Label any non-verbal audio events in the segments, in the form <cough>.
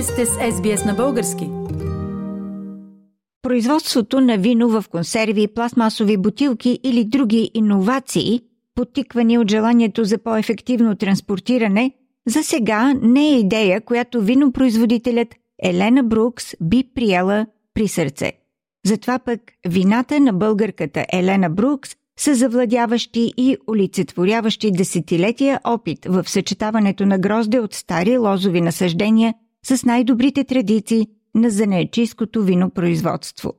Вие сте с SBS на български. Производството на вино в консерви, пластмасови бутилки или други иновации, потиквани от желанието за по-ефективно транспортиране, за сега не е идея, която винопроизводителят Елена Брукс би приела при сърце. Затова пък вината на българката Елена Брукс са завладяващи и олицетворяващи десетилетия опит в съчетаването на грозде от стари лозови насъждения с най-добрите традиции на занечийското винопроизводство.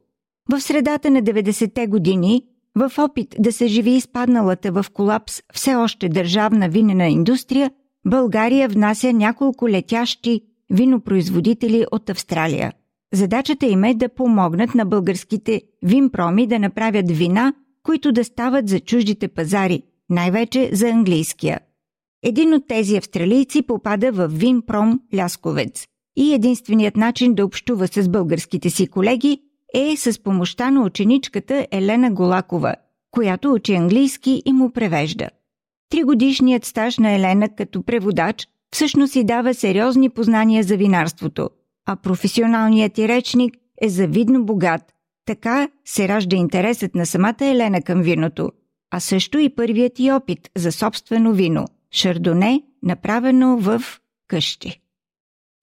В средата на 90-те години, в опит да се живи изпадналата в колапс все още държавна винена индустрия, България внася няколко летящи винопроизводители от Австралия. Задачата им е да помогнат на българските винпроми да направят вина, които да стават за чуждите пазари, най-вече за английския. Един от тези австралийци попада в Винпром Лясковец и единственият начин да общува с българските си колеги е с помощта на ученичката Елена Голакова, която учи английски и му превежда. Тригодишният стаж на Елена като преводач всъщност си дава сериозни познания за винарството, а професионалният ти речник е завидно богат. Така се ражда интересът на самата Елена към виното, а също и първият ти опит за собствено вино – шардоне, направено в къщи.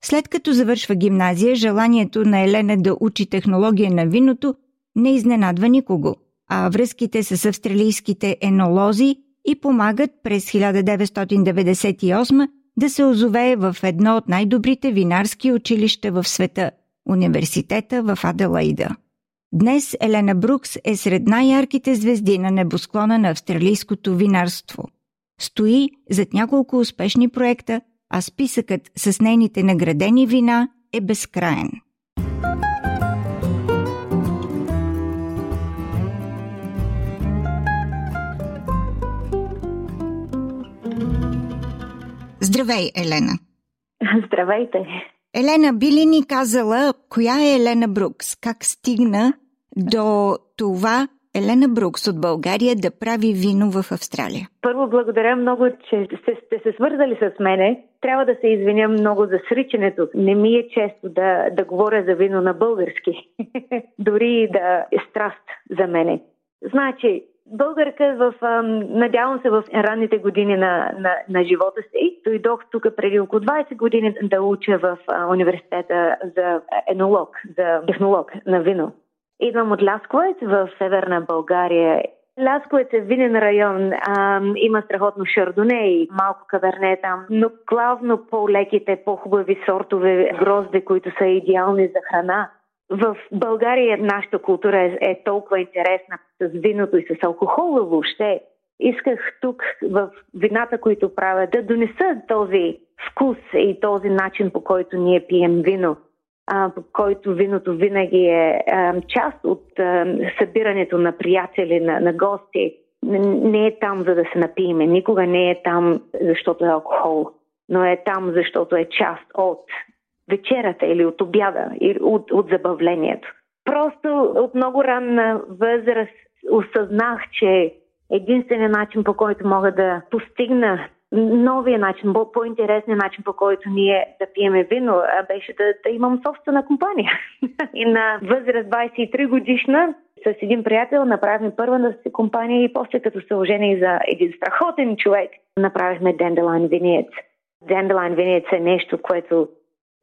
След като завършва гимназия, желанието на Елена да учи технология на виното не изненадва никого, а връзките с австралийските енолози и помагат през 1998 да се озовее в едно от най-добрите винарски училища в света – университета в Аделаида. Днес Елена Брукс е сред най-ярките звезди на небосклона на австралийското винарство. Стои зад няколко успешни проекта, а списъкът с нейните наградени вина е безкраен. Здравей, Елена! <laughs> Здравейте! Елена, би ли ни казала коя е Елена Брукс? Как стигна до това Елена Брукс от България да прави вино в Австралия? Първо благодаря много, че сте, сте се свързали с мене. Трябва да се извиня много за сричането. Не ми е често да, да говоря за вино на български. <laughs> Дори да е страст за мене. Значи, българка в, надявам се, в ранните години на, на, на живота си. Дойдох тук преди около 20 години да уча в университета за енолог, за технолог на вино. Идвам от Лясковец в северна България. Лясковец е винен район, а, има страхотно шардоне и малко каверне там, но главно по-леките, по-хубави сортове грозде, които са идеални за храна. В България нашата култура е, е толкова интересна с виното и с алкохола въобще. Исках тук в вината, които правя, да донеса този вкус и този начин, по който ние пием вино а, който виното винаги е част от събирането на приятели, на, на гости. Не е там за да се напиеме, никога не е там защото е алкохол, но е там защото е част от вечерата или от обяда, или от, от забавлението. Просто от много ранна възраст осъзнах, че единственият начин по който мога да постигна новия начин, по-интересния начин, по който ние да пиеме вино, беше да, да имам собствена компания. <laughs> и на възраст 23 годишна с един приятел направихме първа си компания и после като се за един страхотен човек, направихме Dandelion Vineyards. Dandelion Vineyards е нещо, което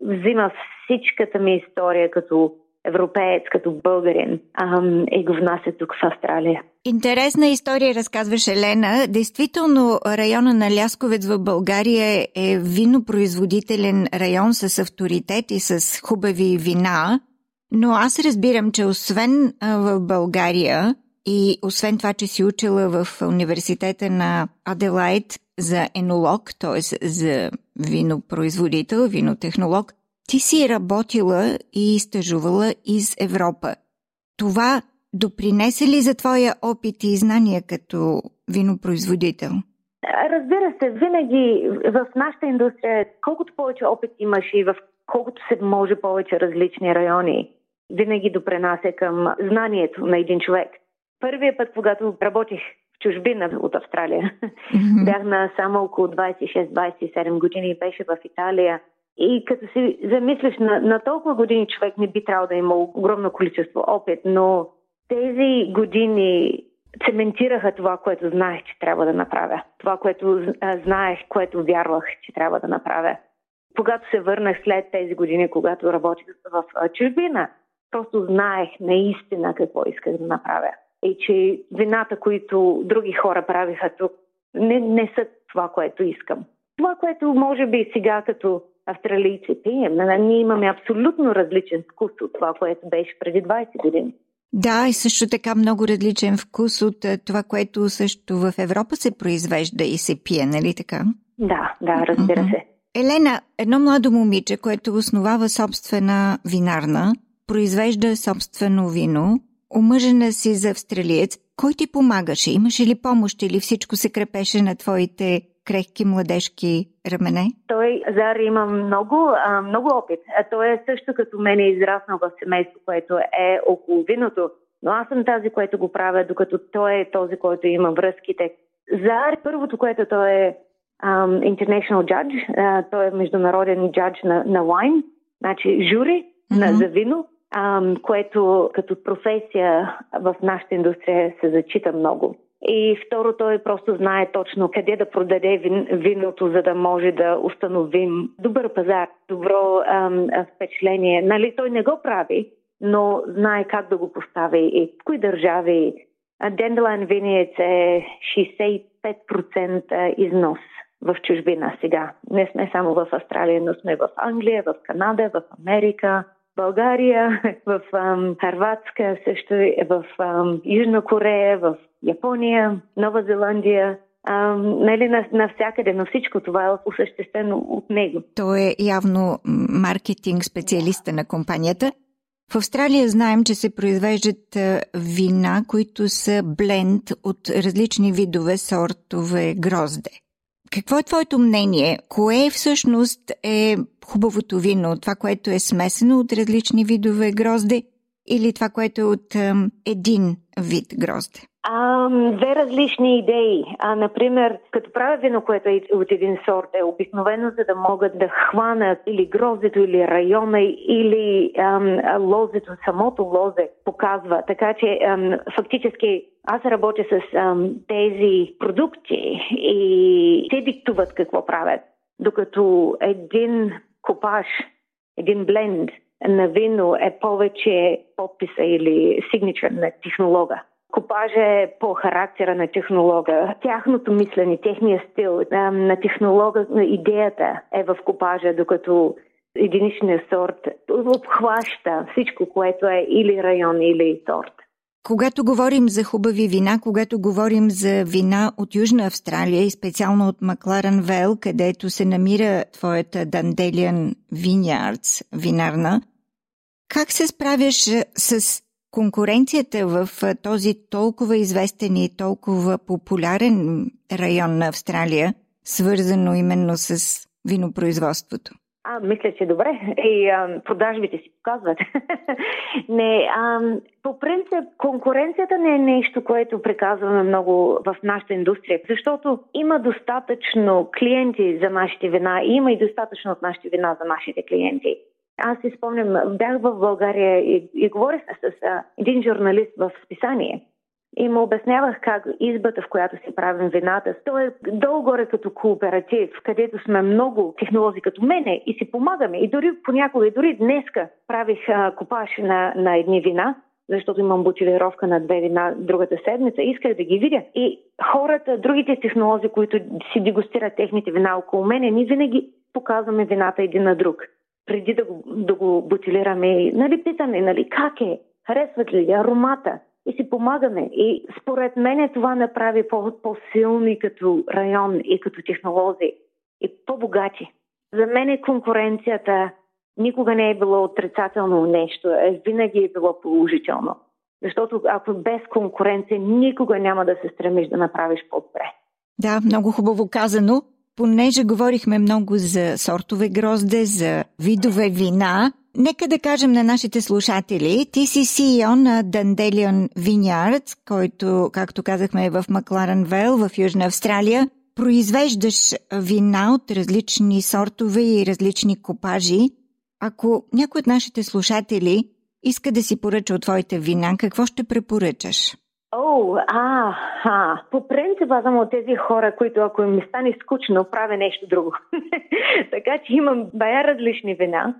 взима всичката ми история като европеец, като българин ам, и го внася тук в Австралия. Интересна история разказваше Елена. Действително района на Лясковец в България е винопроизводителен район с авторитет и с хубави вина, но аз разбирам, че освен в България и освен това, че си учила в университета на Аделайт за енолог, т.е. за винопроизводител, винотехнолог, ти си работила и стъжувала из Европа. Това допринесе ли за твоя опит и знания като винопроизводител? Разбира се, винаги в нашата индустрия, колкото повече опит имаш и в колкото се може повече различни райони, винаги допренася към знанието на един човек. Първият път, когато работих в чужбина от Австралия, mm-hmm. бях на само около 26-27 години и беше в Италия И като си замислиш на, на толкова години човек не би трябвало да има огромно количество опит, но тези години цементираха това, което знаех, че трябва да направя. Това, което знаех, което вярвах, че трябва да направя. Когато се върнах след тези години, когато работих в чужбина, просто знаех наистина какво исках да направя. И че вината, които други хора правиха тук, не, не са това, което искам. Това, което може би сега като австралийци пием, ние имаме абсолютно различен вкус от това, което беше преди 20 години. Да, и също така много различен вкус от е, това, което също в Европа се произвежда и се пие, нали така? Да, да, разбира се. Елена, едно младо момиче, което основава собствена винарна, произвежда собствено вино, омъжена си за австралиец. Кой ти помагаше? Имаше ли помощ или всичко се крепеше на твоите крехки младежки рамене? Той, Зар, има много, а, много опит. А той е също като мен е израснал в семейство, което е около виното. Но аз съм тази, което го правя, докато той е този, който има връзките. Зар, първото, което той е um, international judge, uh, той е международен джадж на, на wine, значи жури mm-hmm. на, за вино, um, което като професия в нашата индустрия се зачита много. И второ, той просто знае точно къде да продаде вин, виното, за да може да установим добър пазар, добро ам, впечатление. Нали, той не го прави, но знае как да го постави и в кои държави. Денделайн Винец е 65% износ в чужбина сега. Не сме само в Австралия, но сме в Англия, в Канада, в Америка, България, <laughs> в ам, Харватска, също в Южна Корея, в Япония, Нова Зеландия, а, нали, навсякъде, но всичко това е осъществено от него. Той е явно маркетинг специалиста на компанията. В Австралия знаем, че се произвеждат вина, които са бленд от различни видове сортове грозде. Какво е твоето мнение? Кое всъщност е хубавото вино? Това, което е смесено от различни видове грозде или това, което е от един вид грозде? А, две различни идеи. А, например, като правя вино, което е от един сорт, е обикновено за да могат да хванат или грозето, или района, или ам, лозето, самото лозе показва. Така че ам, фактически аз работя с ам, тези продукти и те диктуват какво правят. Докато един копаш, един бленд на вино е повече подписа или сигничър на технолога. Копажа е по характера на технолога. Тяхното мислене, техния стил на технолога, идеята е в копажа, докато единичният сорт обхваща всичко, което е или район, или сорт. Когато говорим за хубави вина, когато говорим за вина от Южна Австралия и специално от Макларен Вел, където се намира твоята Данделиан Vineyards винарна, как се справяш с конкуренцията в този толкова известен и толкова популярен район на Австралия, свързано именно с винопроизводството? А, мисля, че добре. И а, продажбите си показват. <laughs> не, а, по принцип, конкуренцията не е нещо, което приказваме много в нашата индустрия, защото има достатъчно клиенти за нашите вина и има и достатъчно от нашите вина за нашите клиенти. Аз си спомням, бях в България и, и говорих с а, един журналист в списание. И му обяснявах как избата, в която си правим вината, то е долу-горе като кооператив, където сме много технологии като мене и си помагаме. И дори понякога, и дори днеска правих а, копаш на, на едни вина, защото имам бутилировка на две вина другата седмица, исках да ги видя. И хората, другите технологии, които си дегустират техните вина около мене, ние винаги показваме вината един на друг. Преди да го, да го бутилираме, нали, питаме, нали, как е, харесват ли аромата и си помагаме. И според мен това направи по- по-силни като район и като технологии и по-богати. За мен конкуренцията никога не е било отрицателно нещо, е винаги е било положително. Защото ако без конкуренция никога няма да се стремиш да направиш по-добре. Да, много хубаво казано понеже говорихме много за сортове грозде, за видове вина, нека да кажем на нашите слушатели, ти си CEO на Dandelion Vineyards, който, както казахме, е в Макларен Вел, в Южна Австралия. произвеждаш вина от различни сортове и различни копажи. Ако някой от нашите слушатели иска да си поръча от твоите вина, какво ще препоръчаш? О, а, а, по принцип аз съм от тези хора, които ако им стане скучно, правя нещо друго. <laughs> така че имам бая различни вина.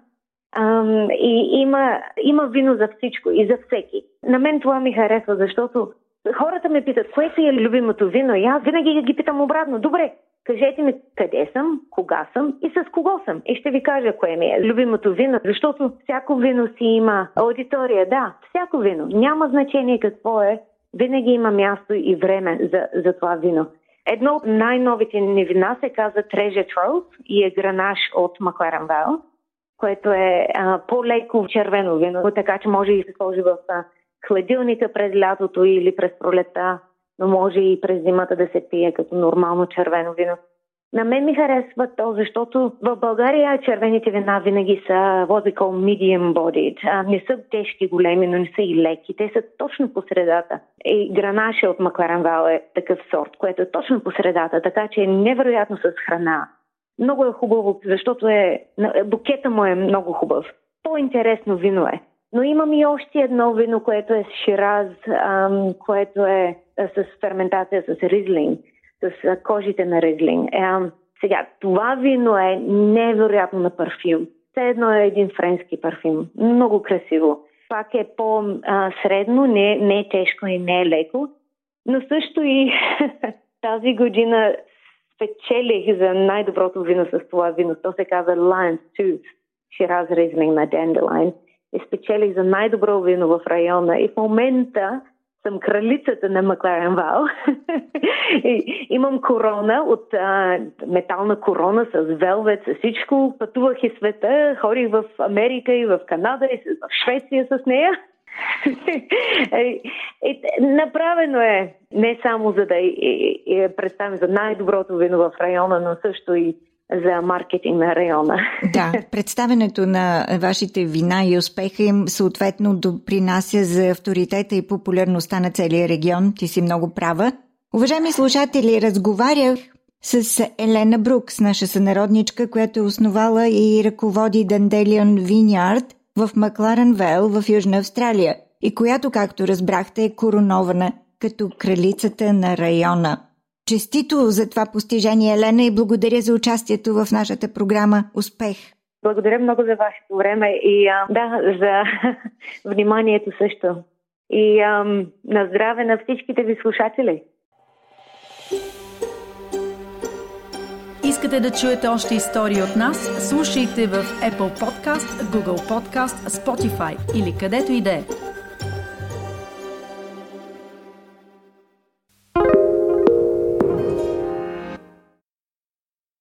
Ам, и има, има вино за всичко и за всеки. На мен това ми харесва, защото хората ме питат, кое си е любимото вино? И аз винаги ги питам обратно. Добре, кажете ми къде съм, кога съм и с кого съм. И ще ви кажа кое ми е любимото вино, защото всяко вино си има аудитория. Да, всяко вино. Няма значение какво е. Винаги има място и време за, за това вино. Едно от най-новите ни вина се казва Treasure Trove и е гранаш от Макларен Вайл което е а, по-леко червено вино, така че може и се сложи в хладилника през лятото или през пролета, но може и през зимата да се пие като нормално червено вино. На мен ми харесва то, защото в България червените вина винаги са what we call medium bodied. Не са тежки, големи, но не са и леки. Те са точно по средата. И гранаша от Макларен Вал е такъв сорт, което е точно по средата, така че е невероятно с храна. Много е хубаво, защото е, букета му е много хубав. По-интересно вино е. Но имам и още едно вино, което е Шираз, ам, което е с ферментация с ризлинг, с кожите на ризлинг. Е, сега, това вино е невероятно на парфюм. Все едно е един френски парфюм. Много красиво. Пак е по-средно, не, не е тежко и не е леко. Но също и <laughs> тази година спечелих за най-доброто вино с това вино. То се казва Lion's Tooth, Shiraz Riesling на Dandelion. И спечелих за най-добро вино в района. И в момента съм кралицата на Макларен Вал. <laughs> имам корона от а, метална корона с велвет, с всичко. Пътувах и света, ходих в Америка и в Канада и в Швеция с нея. <laughs> Е, е, направено е не само за да представим за най-доброто вино в района, но също и за маркетинг на района. <laughs> Да, представенето на вашите вина и успеха им съответно допринася за авторитета и популярността на целия регион. Ти си много права. Уважаеми слушатели, разговарях с Елена Брукс, наша сънародничка, която е основала и ръководи Данделион Винярд в Макларен Вел в Южна Австралия и която, както разбрахте, е коронована като кралицата на района. Честито за това постижение, Елена, и благодаря за участието в нашата програма. Успех! Благодаря много за вашето време и а, да, за <laughs> вниманието също. И а, на здраве на всичките ви слушатели. Искате да чуете още истории от нас? Слушайте в Apple Podcast, Google Podcast, Spotify или където и да е.